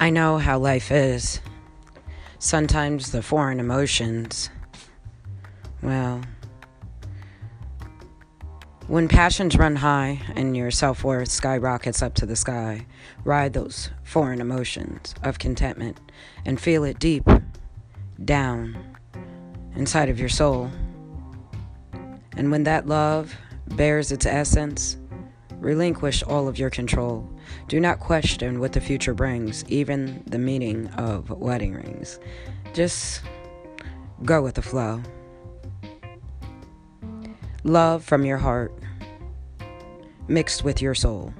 I know how life is. Sometimes the foreign emotions, well, when passions run high and your self worth skyrockets up to the sky, ride those foreign emotions of contentment and feel it deep down inside of your soul. And when that love bears its essence, relinquish all of your control. Do not question what the future brings, even the meaning of wedding rings. Just go with the flow. Love from your heart, mixed with your soul.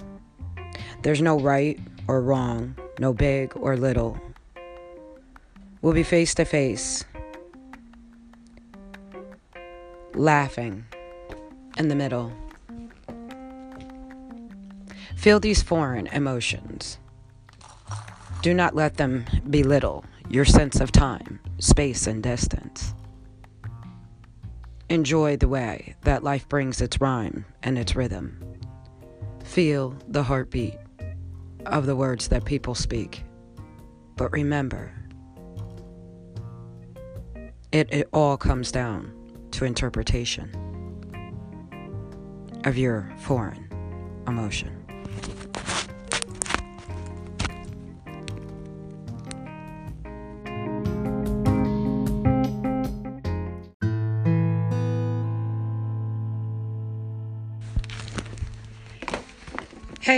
There's no right or wrong, no big or little. We'll be face to face, laughing in the middle. Feel these foreign emotions. Do not let them belittle your sense of time, space, and distance. Enjoy the way that life brings its rhyme and its rhythm. Feel the heartbeat of the words that people speak. But remember, it, it all comes down to interpretation of your foreign emotion.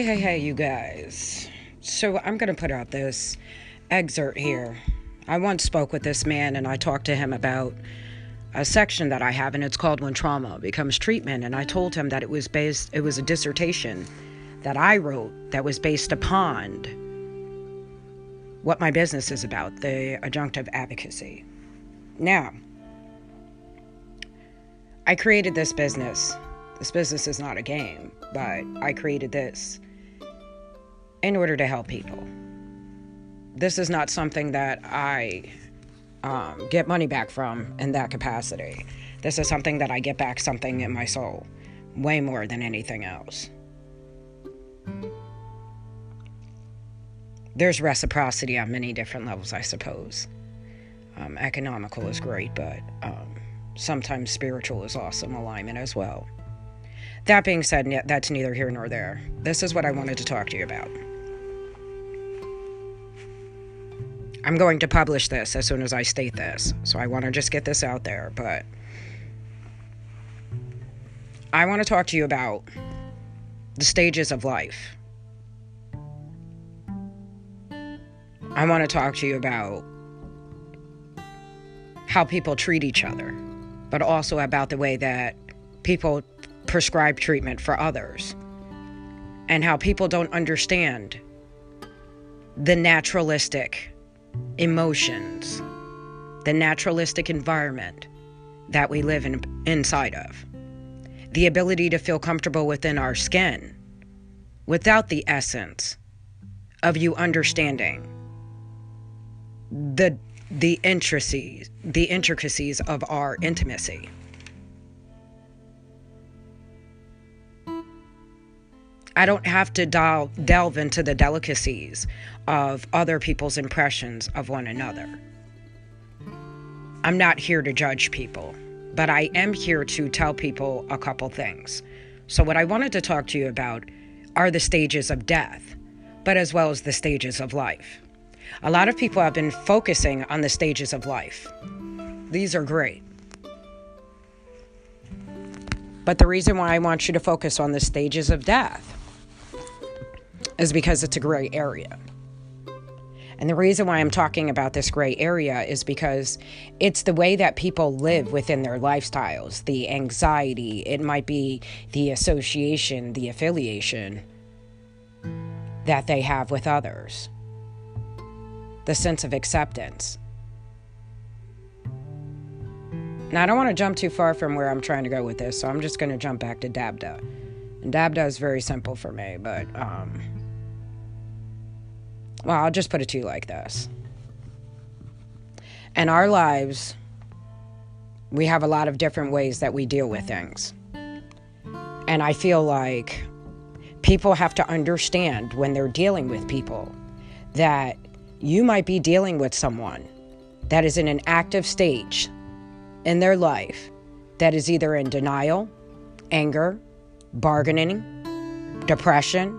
Hey, hey, hey, you guys. So I'm going to put out this excerpt here. I once spoke with this man and I talked to him about a section that I have, and it's called When Trauma Becomes Treatment. And I told him that it was based, it was a dissertation that I wrote that was based upon what my business is about the adjunctive advocacy. Now, I created this business. This business is not a game, but I created this in order to help people. This is not something that I um, get money back from in that capacity. This is something that I get back something in my soul, way more than anything else. There's reciprocity on many different levels, I suppose. Um, economical is great, but um, sometimes spiritual is awesome alignment as well. That being said, that's neither here nor there. This is what I wanted to talk to you about. I'm going to publish this as soon as I state this. So I want to just get this out there. But I want to talk to you about the stages of life. I want to talk to you about how people treat each other, but also about the way that people prescribe treatment for others and how people don't understand the naturalistic emotions, the naturalistic environment that we live in, inside of, the ability to feel comfortable within our skin without the essence of you understanding the the intricacies the intricacies of our intimacy. I don't have to delve into the delicacies of other people's impressions of one another. I'm not here to judge people, but I am here to tell people a couple things. So, what I wanted to talk to you about are the stages of death, but as well as the stages of life. A lot of people have been focusing on the stages of life. These are great. But the reason why I want you to focus on the stages of death is because it's a gray area. And the reason why I'm talking about this gray area is because it's the way that people live within their lifestyles, the anxiety, it might be the association, the affiliation that they have with others, the sense of acceptance. Now, I don't want to jump too far from where I'm trying to go with this, so I'm just going to jump back to Dabda. And Dabda is very simple for me, but um, well, I'll just put it to you like this. In our lives, we have a lot of different ways that we deal with things. And I feel like people have to understand when they're dealing with people that you might be dealing with someone that is in an active stage in their life that is either in denial, anger, bargaining, depression,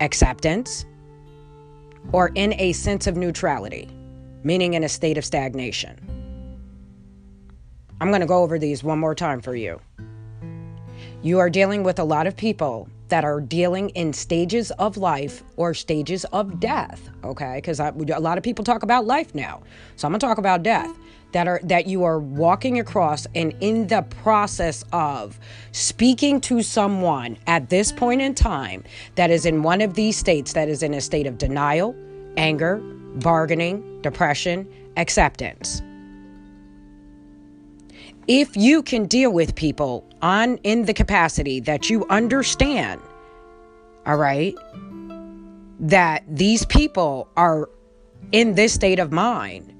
acceptance, or in a sense of neutrality, meaning in a state of stagnation. I'm going to go over these one more time for you. You are dealing with a lot of people that are dealing in stages of life or stages of death, okay? Because a lot of people talk about life now. So I'm going to talk about death that are that you are walking across and in the process of speaking to someone at this point in time that is in one of these states that is in a state of denial, anger, bargaining, depression, acceptance. If you can deal with people on in the capacity that you understand all right that these people are in this state of mind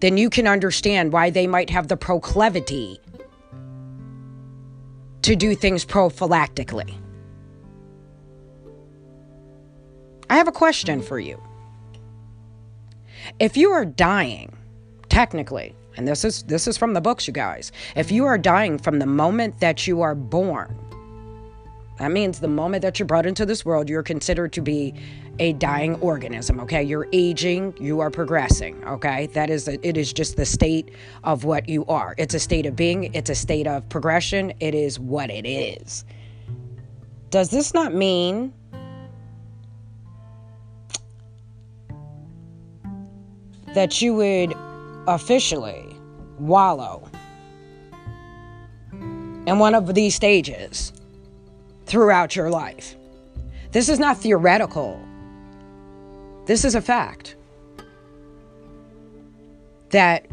then you can understand why they might have the proclivity to do things prophylactically. I have a question for you. If you are dying technically and this is this is from the books you guys if you are dying from the moment that you are born that means the moment that you're brought into this world you're considered to be a dying organism okay you're aging you are progressing okay that is a, it is just the state of what you are it's a state of being it's a state of progression it is what it is does this not mean that you would officially wallow in one of these stages throughout your life. This is not theoretical. This is a fact that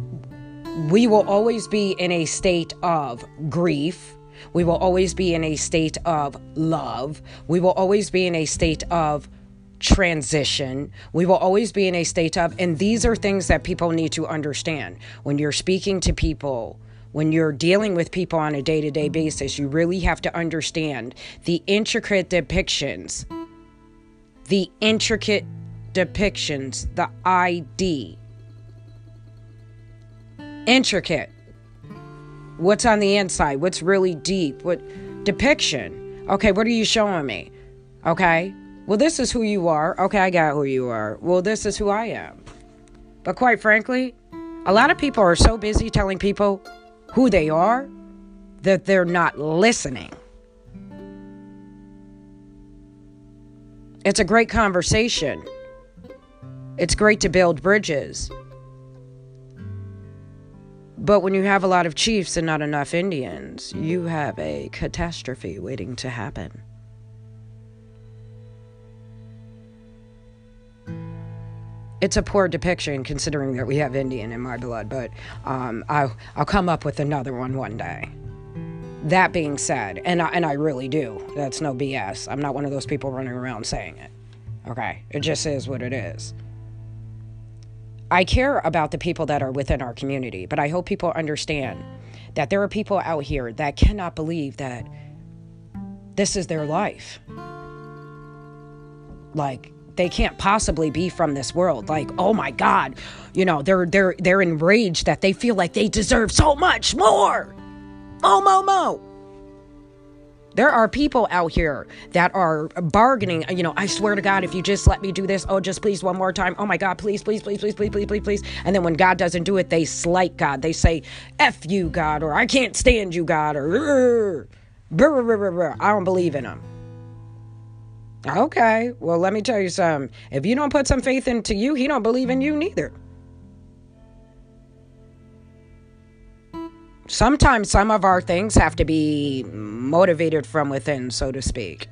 we will always be in a state of grief. We will always be in a state of love. We will always be in a state of transition. We will always be in a state of, and these are things that people need to understand. When you're speaking to people, when you're dealing with people on a day to day basis, you really have to understand the intricate depictions, the intricate depictions, the ID. Intricate. What's on the inside? What's really deep? What depiction? Okay, what are you showing me? Okay, well, this is who you are. Okay, I got who you are. Well, this is who I am. But quite frankly, a lot of people are so busy telling people who they are that they're not listening. It's a great conversation. It's great to build bridges. But when you have a lot of chiefs and not enough Indians, you have a catastrophe waiting to happen. it's a poor depiction considering that we have Indian in my blood, but um, I'll, I'll come up with another one one day. That being said, and I, and I really do, that's no BS. I'm not one of those people running around saying it. Okay, it just is what it is. I care about the people that are within our community, but I hope people understand that there are people out here that cannot believe that this is their life. Like, they can't possibly be from this world. Like oh my god you know they're they're they're enraged that they feel like they deserve so much more. Mo mo mo there are people out here that are bargaining you know i swear to god if you just let me do this oh just please one more time. Oh my god please please please please please please please please. And then when god doesn't do it they slight god. They say f you god or i can't stand you god or i don't believe in them Okay, well, let me tell you something. If you don't put some faith into you, he don't believe in you neither. Sometimes some of our things have to be motivated from within, so to speak.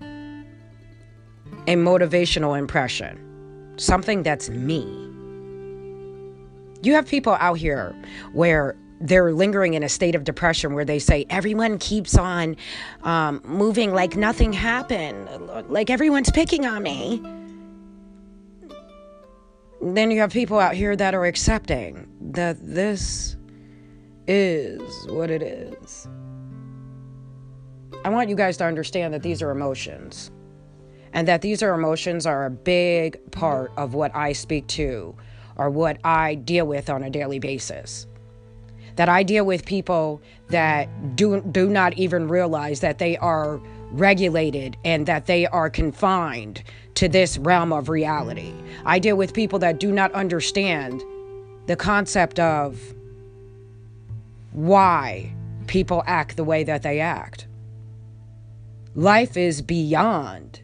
A motivational impression, something that's me. You have people out here where they're lingering in a state of depression where they say everyone keeps on um, moving like nothing happened, like everyone's picking on me. Then you have people out here that are accepting that this is what it is. I want you guys to understand that these are emotions. and that these are emotions are a big part of what I speak to or what I deal with on a daily basis. That I deal with people that do, do not even realize that they are regulated and that they are confined to this realm of reality. I deal with people that do not understand the concept of why people act the way that they act. Life is beyond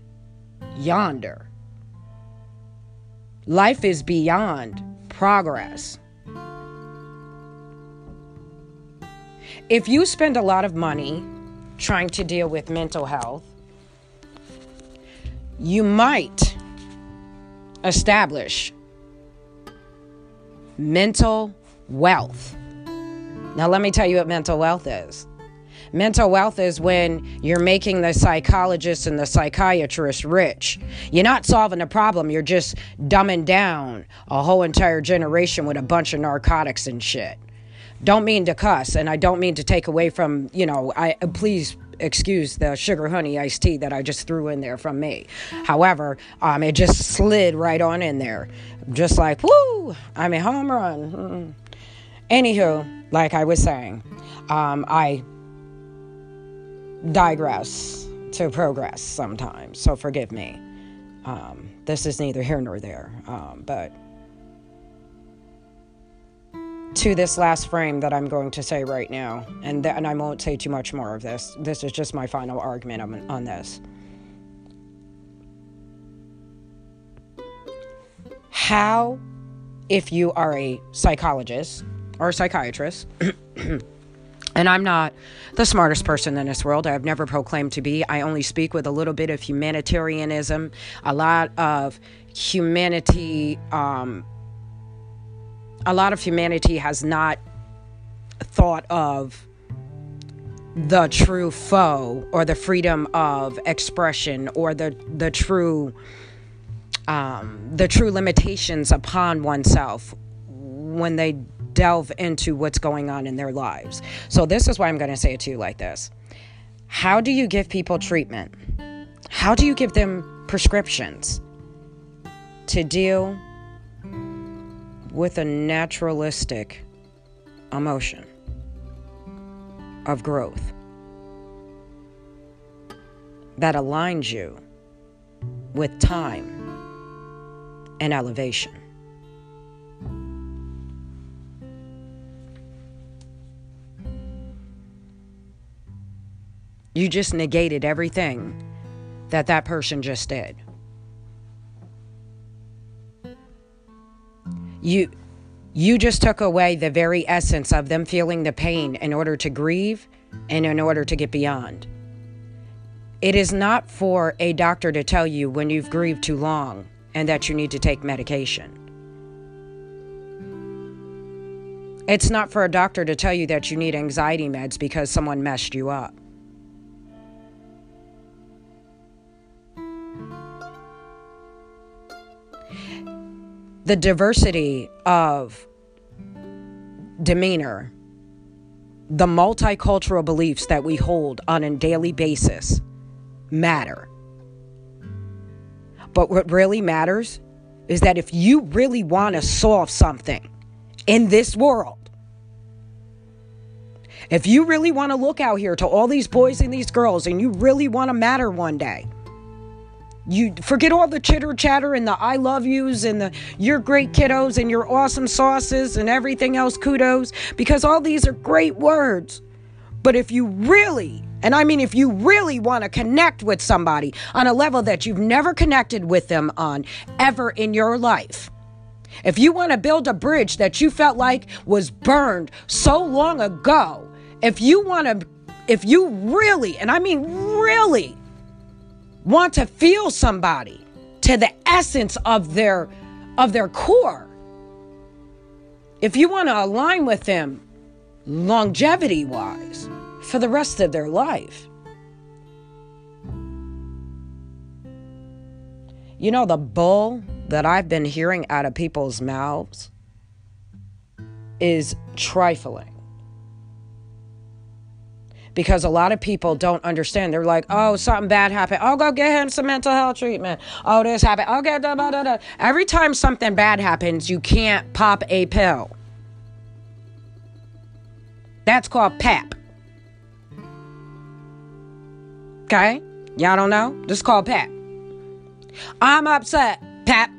yonder. Life is beyond progress. If you spend a lot of money trying to deal with mental health, you might establish mental wealth. Now, let me tell you what mental wealth is. Mental wealth is when you're making the psychologist and the psychiatrist rich. You're not solving a problem, you're just dumbing down a whole entire generation with a bunch of narcotics and shit. Don't mean to cuss, and I don't mean to take away from, you know, I please excuse the sugar honey iced tea that I just threw in there from me. However, um, it just slid right on in there. Just like, woo, I'm a home run. Mm. Anywho, like I was saying, um, I digress to progress sometimes, so forgive me. Um, this is neither here nor there, um, but to this last frame that I'm going to say right now, and th- and I won't say too much more of this. This is just my final argument on, on this. How, if you are a psychologist or a psychiatrist, And I'm not the smartest person in this world. I've never proclaimed to be. I only speak with a little bit of humanitarianism, a lot of humanity. Um, a lot of humanity has not thought of the true foe or the freedom of expression or the the true um, the true limitations upon oneself when they delve into what's going on in their lives. So, this is why I'm going to say it to you like this How do you give people treatment? How do you give them prescriptions to deal with a naturalistic emotion of growth that aligns you with time and elevation? You just negated everything that that person just did. You you just took away the very essence of them feeling the pain in order to grieve and in order to get beyond. It is not for a doctor to tell you when you've grieved too long and that you need to take medication. It's not for a doctor to tell you that you need anxiety meds because someone messed you up. The diversity of demeanor, the multicultural beliefs that we hold on a daily basis matter. But what really matters is that if you really want to solve something in this world, if you really want to look out here to all these boys and these girls and you really want to matter one day, you forget all the chitter chatter and the I love yous and the you're great kiddos and your awesome sauces and everything else kudos because all these are great words. But if you really, and I mean if you really want to connect with somebody on a level that you've never connected with them on ever in your life, if you want to build a bridge that you felt like was burned so long ago, if you want to if you really, and I mean really want to feel somebody to the essence of their of their core. If you want to align with them longevity wise for the rest of their life. You know the bull that i've been hearing out of people's mouths is trifling because a lot of people don't understand. They're like, oh, something bad happened. I'll go get him some mental health treatment. Oh, this happened. I'll get da da da da. Every time something bad happens, you can't pop a pill. That's called PEP. Okay? Y'all don't know? This is called PEP. I'm upset, PEP.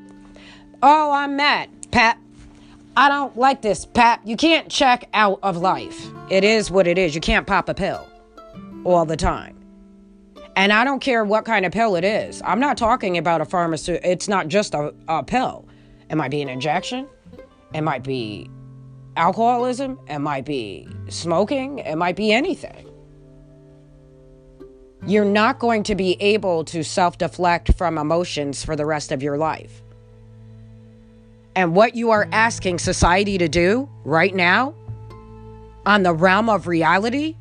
Oh, I'm mad, PEP. I don't like this, PEP. You can't check out of life. It is what it is. You can't pop a pill all the time. And I don't care what kind of pill it is. I'm not talking about a pharmacy. It's not just a, a pill. It might be an injection. It might be alcoholism. It might be smoking. It might be anything. You're not going to be able to self deflect from emotions for the rest of your life. And what you are asking society to do right now on the realm of reality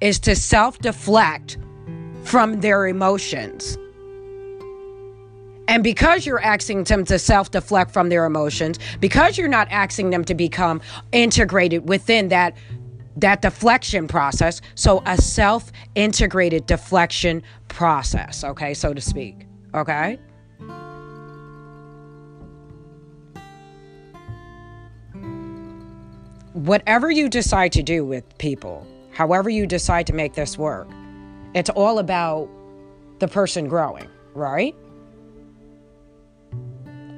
is to self deflect from their emotions. And because you're asking them to self deflect from their emotions, because you're not asking them to become integrated within that that deflection process, so a self integrated deflection process, okay, so to speak, okay? Whatever you decide to do with people, however you decide to make this work, it's all about the person growing, right?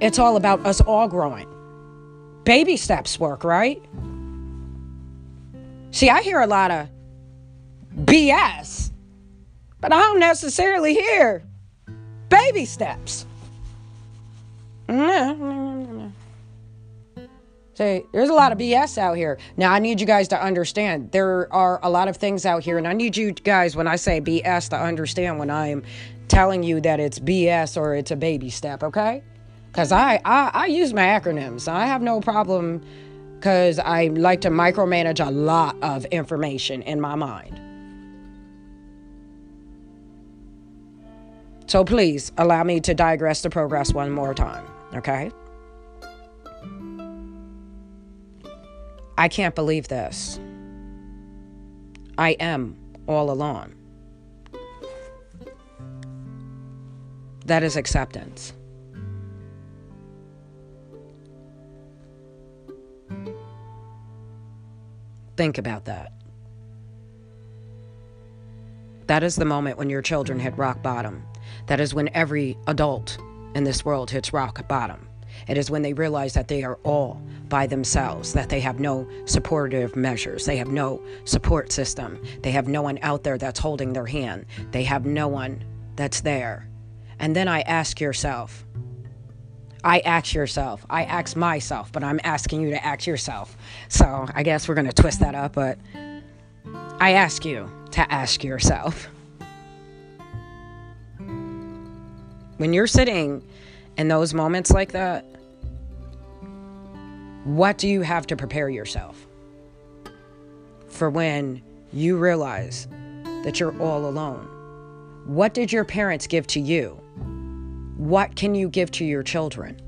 It's all about us all growing. Baby steps work, right? See, I hear a lot of BS, but I don't necessarily hear baby steps. Mm-hmm. See, there's a lot of BS out here. Now, I need you guys to understand there are a lot of things out here, and I need you guys, when I say BS, to understand when I'm telling you that it's BS or it's a baby step, okay? Because I, I, I use my acronyms. I have no problem because I like to micromanage a lot of information in my mind. So please allow me to digress the progress one more time, okay? I can't believe this. I am all alone. That is acceptance. Think about that. That is the moment when your children hit rock bottom. That is when every adult in this world hits rock bottom. It is when they realize that they are all by themselves, that they have no supportive measures, they have no support system, they have no one out there that's holding their hand, they have no one that's there. And then I ask yourself, I ask yourself. I ask myself, but I'm asking you to ask yourself. So I guess we're going to twist that up, but I ask you to ask yourself. When you're sitting in those moments like that, what do you have to prepare yourself for when you realize that you're all alone? What did your parents give to you? What can you give to your children?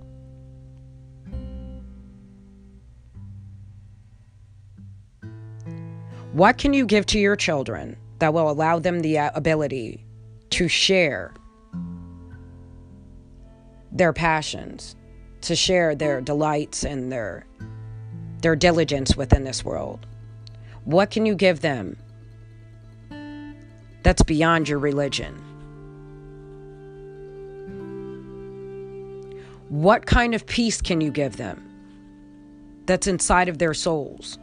What can you give to your children that will allow them the uh, ability to share their passions, to share their delights and their their diligence within this world? What can you give them that's beyond your religion? What kind of peace can you give them that's inside of their souls?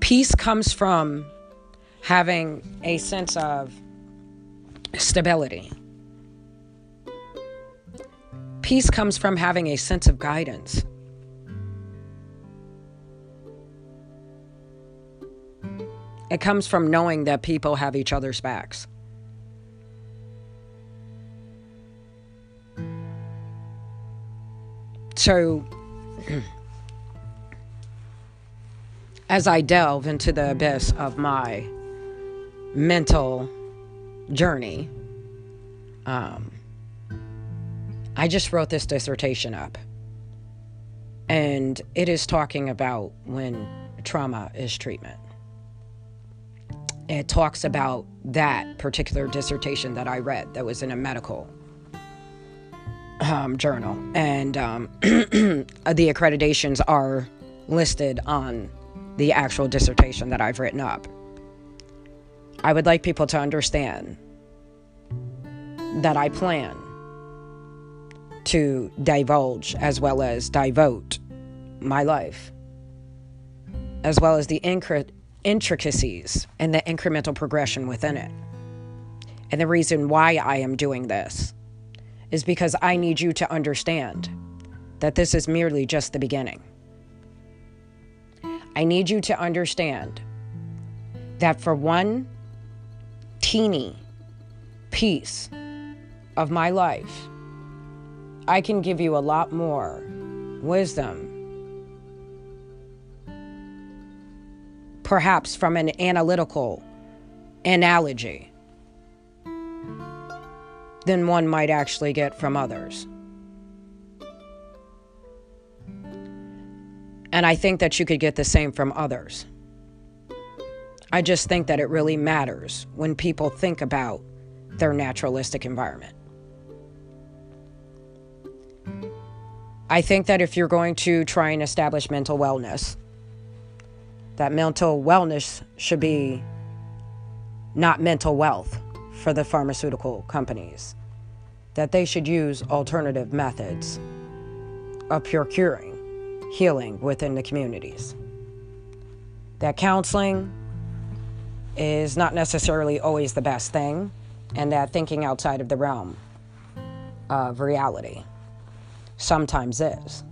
Peace comes from having a sense of stability. Peace comes from having a sense of guidance. It comes from knowing that people have each other's backs. So, as I delve into the abyss of my mental journey, um, I just wrote this dissertation up. And it is talking about when trauma is treatment. It talks about that particular dissertation that I read that was in a medical um, journal. And um, the accreditations are listed on the actual dissertation that I've written up. I would like people to understand that I plan to divulge as well as devote my life, as well as the intricacies and the incremental progression within it. And the reason why I am doing this is because I need you to understand that this is merely just the beginning. I need you to understand that for one teeny piece of my life, I can give you a lot more wisdom. Perhaps from an analytical analogy than one might actually get from others. And I think that you could get the same from others. I just think that it really matters when people think about their naturalistic environment. I think that if you're going to try and establish mental wellness, that mental wellness should be not mental wealth for the pharmaceutical companies, that they should use alternative methods of procuring healing within the communities. That counseling is not necessarily always the best thing, and that thinking outside of the realm of reality sometimes is.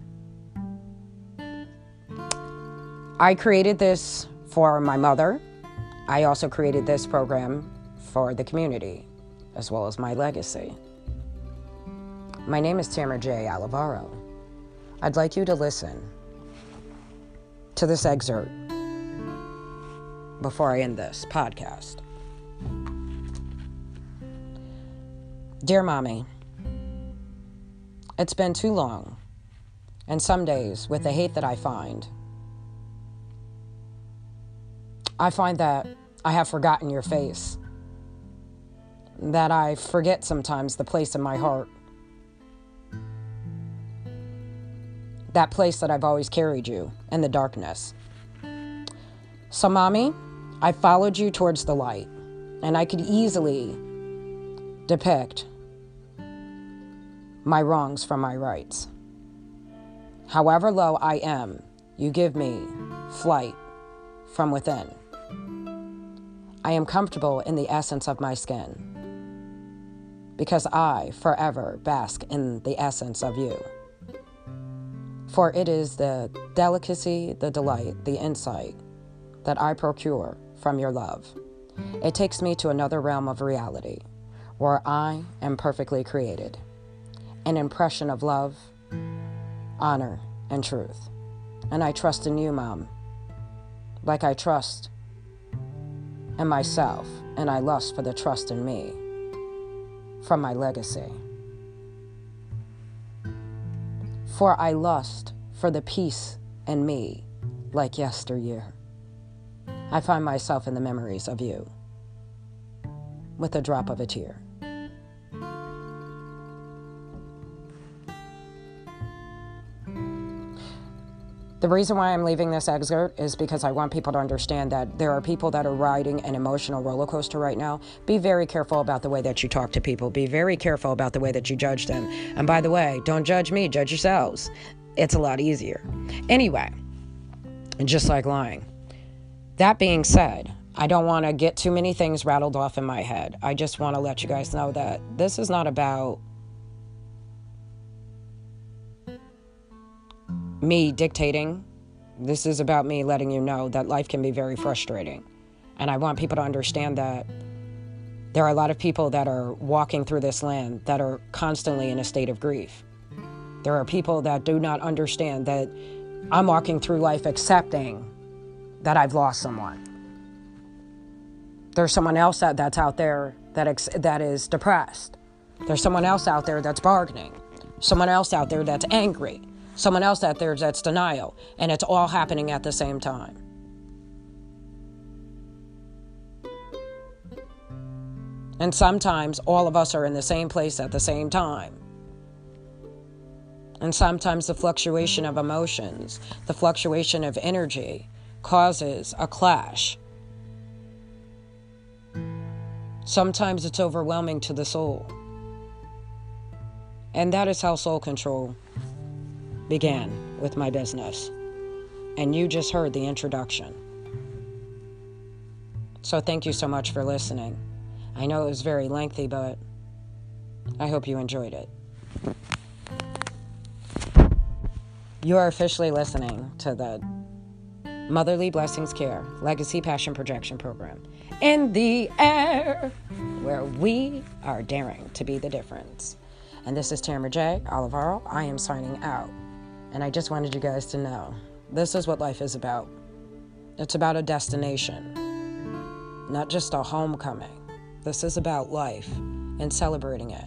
I created this for my mother. I also created this program for the community, as well as my legacy. My name is Tamara J. Olivaro. I'd like you to listen to this excerpt before I end this podcast. Dear Mommy, it's been too long, and some days, with the hate that I find, I find that I have forgotten your face, that I forget sometimes the place in my heart, that place that I've always carried you in the darkness. So, Mommy, I followed you towards the light, and I could easily depict my wrongs from my rights. However low I am, you give me flight from within. I am comfortable in the essence of my skin because I forever bask in the essence of you. For it is the delicacy, the delight, the insight that I procure from your love. It takes me to another realm of reality where I am perfectly created an impression of love, honor, and truth. And I trust in you, Mom, like I trust in myself, and I lust for the trust in me from my legacy. For I lust for the peace in me like yesteryear. I find myself in the memories of you with a drop of a tear. The reason why I'm leaving this excerpt is because I want people to understand that there are people that are riding an emotional roller coaster right now. Be very careful about the way that you talk to people. Be very careful about the way that you judge them. And by the way, don't judge me, judge yourselves. It's a lot easier. Anyway, just like lying. That being said, I don't want to get too many things rattled off in my head. I just want to let you guys know that this is not about me dictating. This is about me letting you know that life can be very frustrating. And I want people to understand that there are a lot of people that are walking through this land that are constantly in a state of grief. There are people that do not understand that I'm walking through life accepting that I've lost someone. There's someone else that, that's out there that, ex- that is depressed. There's someone else out there that's bargaining. Someone else out there that's angry someone else out there that's denial, and it's all happening at the same time. And sometimes all of us are in the same place at the same time. And sometimes the fluctuation of emotions, the fluctuation of energy, causes a clash. Sometimes it's overwhelming to the soul. And that is how soul control began with my business. And you just heard the introduction. So thank you so much for listening. I know it was very lengthy, but I hope you enjoyed it. You are officially listening to the Motherly Blessings Care Legacy Passion Projection Program in the air, where we are daring to be the difference. And this is Tamara J. Olivaro. I am signing out. And I just wanted you guys to know this is what life is about. It's about a destination, not just a homecoming. This is about life and celebrating it,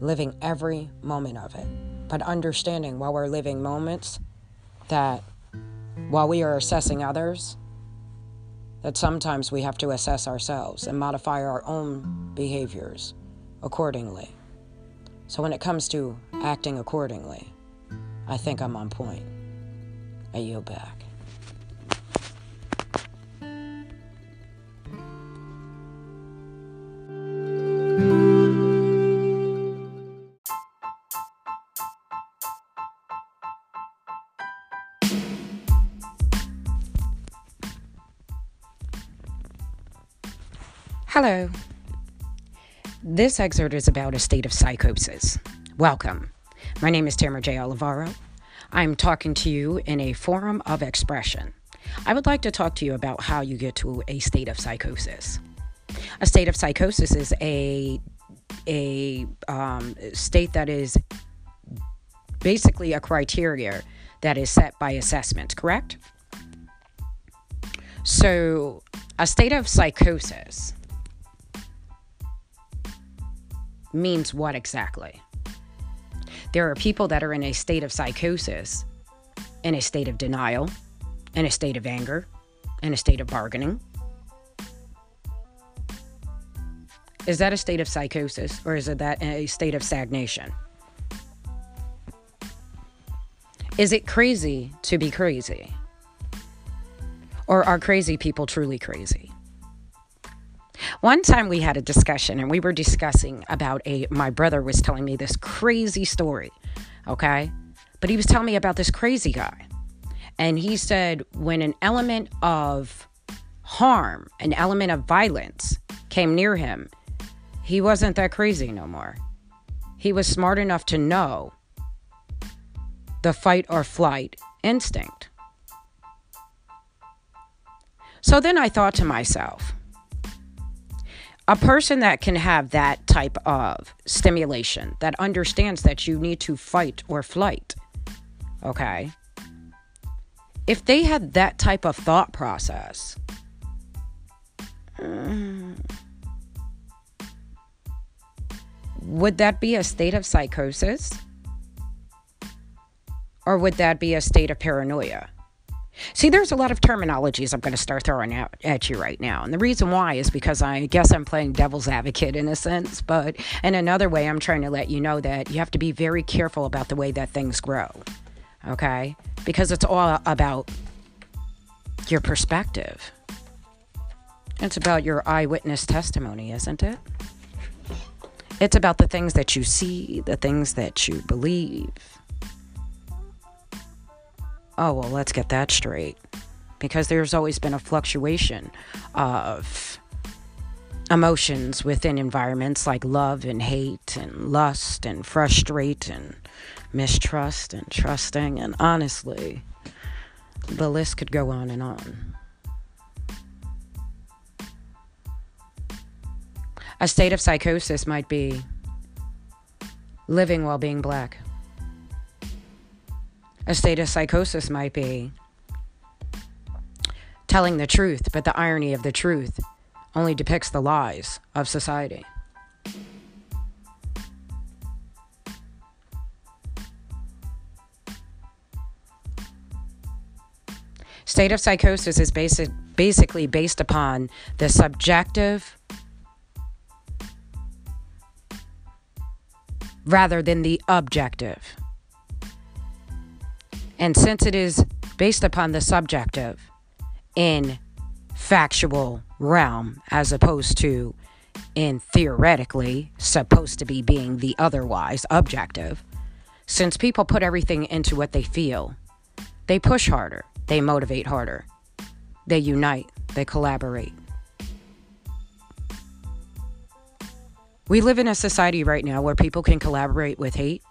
living every moment of it, but understanding while we're living moments that while we are assessing others, that sometimes we have to assess ourselves and modify our own behaviors accordingly. So when it comes to acting accordingly, I think I'm on point. I yield back. Hello. This excerpt is about a state of psychosis. Welcome. My name is Tamara J. Olivaro. I'm talking to you in a forum of expression. I would like to talk to you about how you get to a state of psychosis. A state of psychosis is a a um, state that is basically a criteria that is set by assessment, correct? So, a state of psychosis means what exactly? There are people that are in a state of psychosis, in a state of denial, in a state of anger, in a state of bargaining. Is that a state of psychosis or is it that a state of stagnation? Is it crazy to be crazy? Or are crazy people truly crazy? One time we had a discussion and we were discussing about a my brother was telling me this crazy story, okay? But he was telling me about this crazy guy. And he said when an element of harm, an element of violence came near him, he wasn't that crazy no more. He was smart enough to know the fight or flight instinct. So then I thought to myself, a person that can have that type of stimulation, that understands that you need to fight or flight, okay? If they had that type of thought process, uh, would that be a state of psychosis? Or would that be a state of paranoia? See, there's a lot of terminologies I'm going to start throwing out at you right now. And the reason why is because I guess I'm playing devil's advocate in a sense. But in another way, I'm trying to let you know that you have to be very careful about the way that things grow. Okay? Because it's all about your perspective. It's about your eyewitness testimony, isn't it? It's about the things that you see, the things that you believe oh, well, let's get that straight. Because there's always been a fluctuation of emotions within environments like love and hate and lust and frustrate and mistrust and trusting. And honestly, the list could go on and on. A state of psychosis might be living while being black a state of psychosis might be. Telling the truth, but the irony of the truth only depicts the lies of society. State of psychosis is basic, basically based upon the subjective rather than the objective. And since it is based upon the subjective in factual realm as opposed to in theoretically supposed to be being the otherwise objective, since people put everything into what they feel, they push harder, they motivate harder, they unite, they collaborate. We live in a society right now where people can collaborate with hate,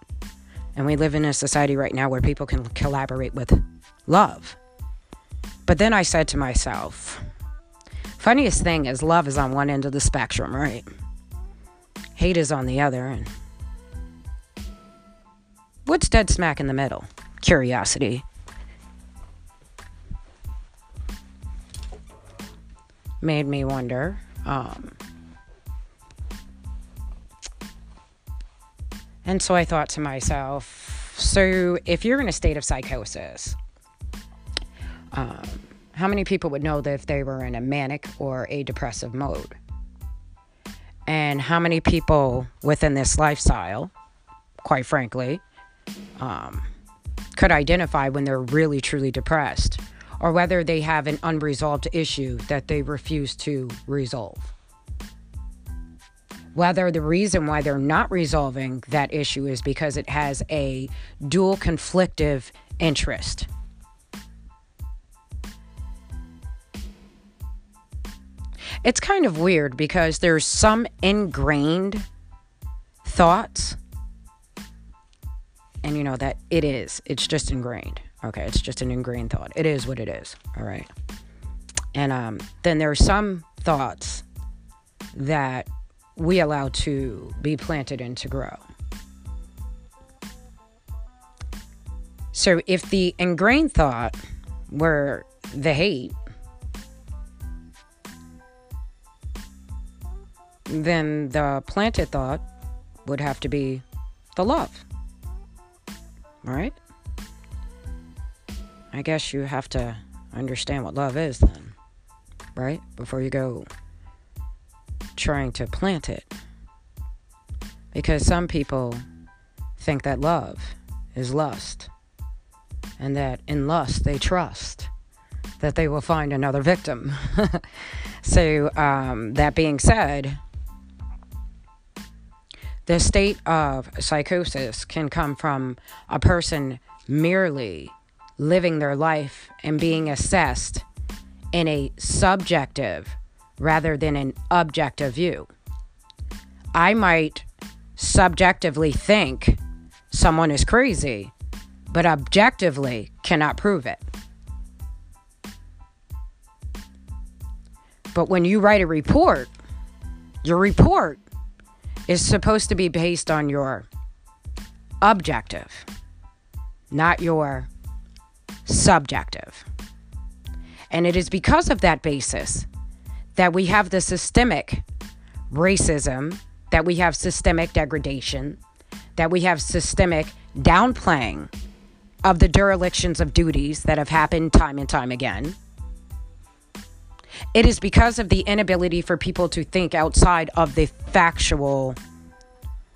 and we live in a society right now where people can collaborate with love. But then I said to myself, funniest thing is love is on one end of the spectrum, right? Hate is on the other, and what's dead smack in the middle? Curiosity. Made me wonder. Um, And so I thought to myself, so if you're in a state of psychosis, um, how many people would know that if they were in a manic or a depressive mode? And how many people within this lifestyle, quite frankly, um, could identify when they're really truly depressed or whether they have an unresolved issue that they refuse to resolve? Whether the reason why they're not resolving that issue is because it has a dual conflictive interest. It's kind of weird because there's some ingrained thoughts, and you know that it is, it's just ingrained. Okay, it's just an ingrained thought. It is what it is. All right. And um, then there are some thoughts that we allow to be planted and to grow. So if the ingrained thought were the hate, then the planted thought would have to be the love. All right? I guess you have to understand what love is then, right? Before you go trying to plant it. Because some people think that love is lust, and that in lust they trust that they will find another victim. so, um, that being said, the state of psychosis can come from a person merely living their life and being assessed in a subjective rather than an objective view. I might subjectively think someone is crazy, but objectively cannot prove it. But when you write a report, your report is supposed to be based on your objective, not your subjective. And it is because of that basis that we have the systemic racism, that we have systemic degradation, that we have systemic downplaying of the derelictions of duties that have happened time and time again. It is because of the inability for people to think outside of the factual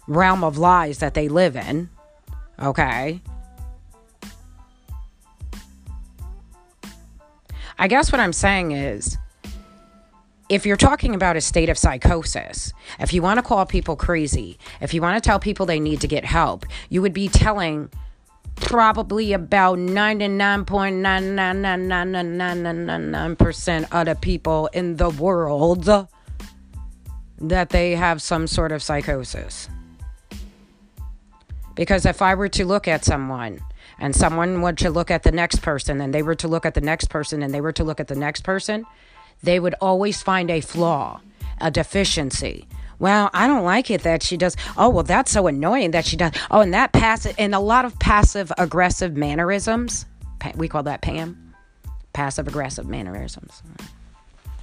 realm of lies that they live in. Okay. I guess what I'm saying is if you're talking about a state of psychosis, if you want to call people crazy, if you want to tell people they need to get help, you would be telling probably about 99.9999999% of the people in the world that they have some sort of psychosis. Because if I were to look at someone and someone were to look at the next person and they were to look at the next person and they were to look at the next person, they would always find a flaw, a deficiency. Well, I don't like it that she does. Oh, well, that's so annoying that she does. Oh, and that passive, and a lot of passive aggressive mannerisms. We call that Pam. Passive aggressive mannerisms.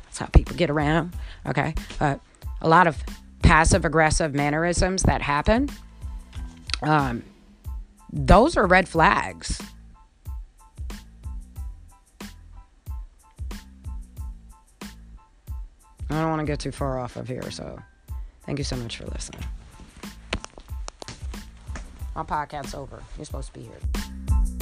That's how people get around. Okay. Uh, a lot of passive aggressive mannerisms that happen. Um, those are red flags. I don't want to get too far off of here, so thank you so much for listening. My podcast's over. You're supposed to be here.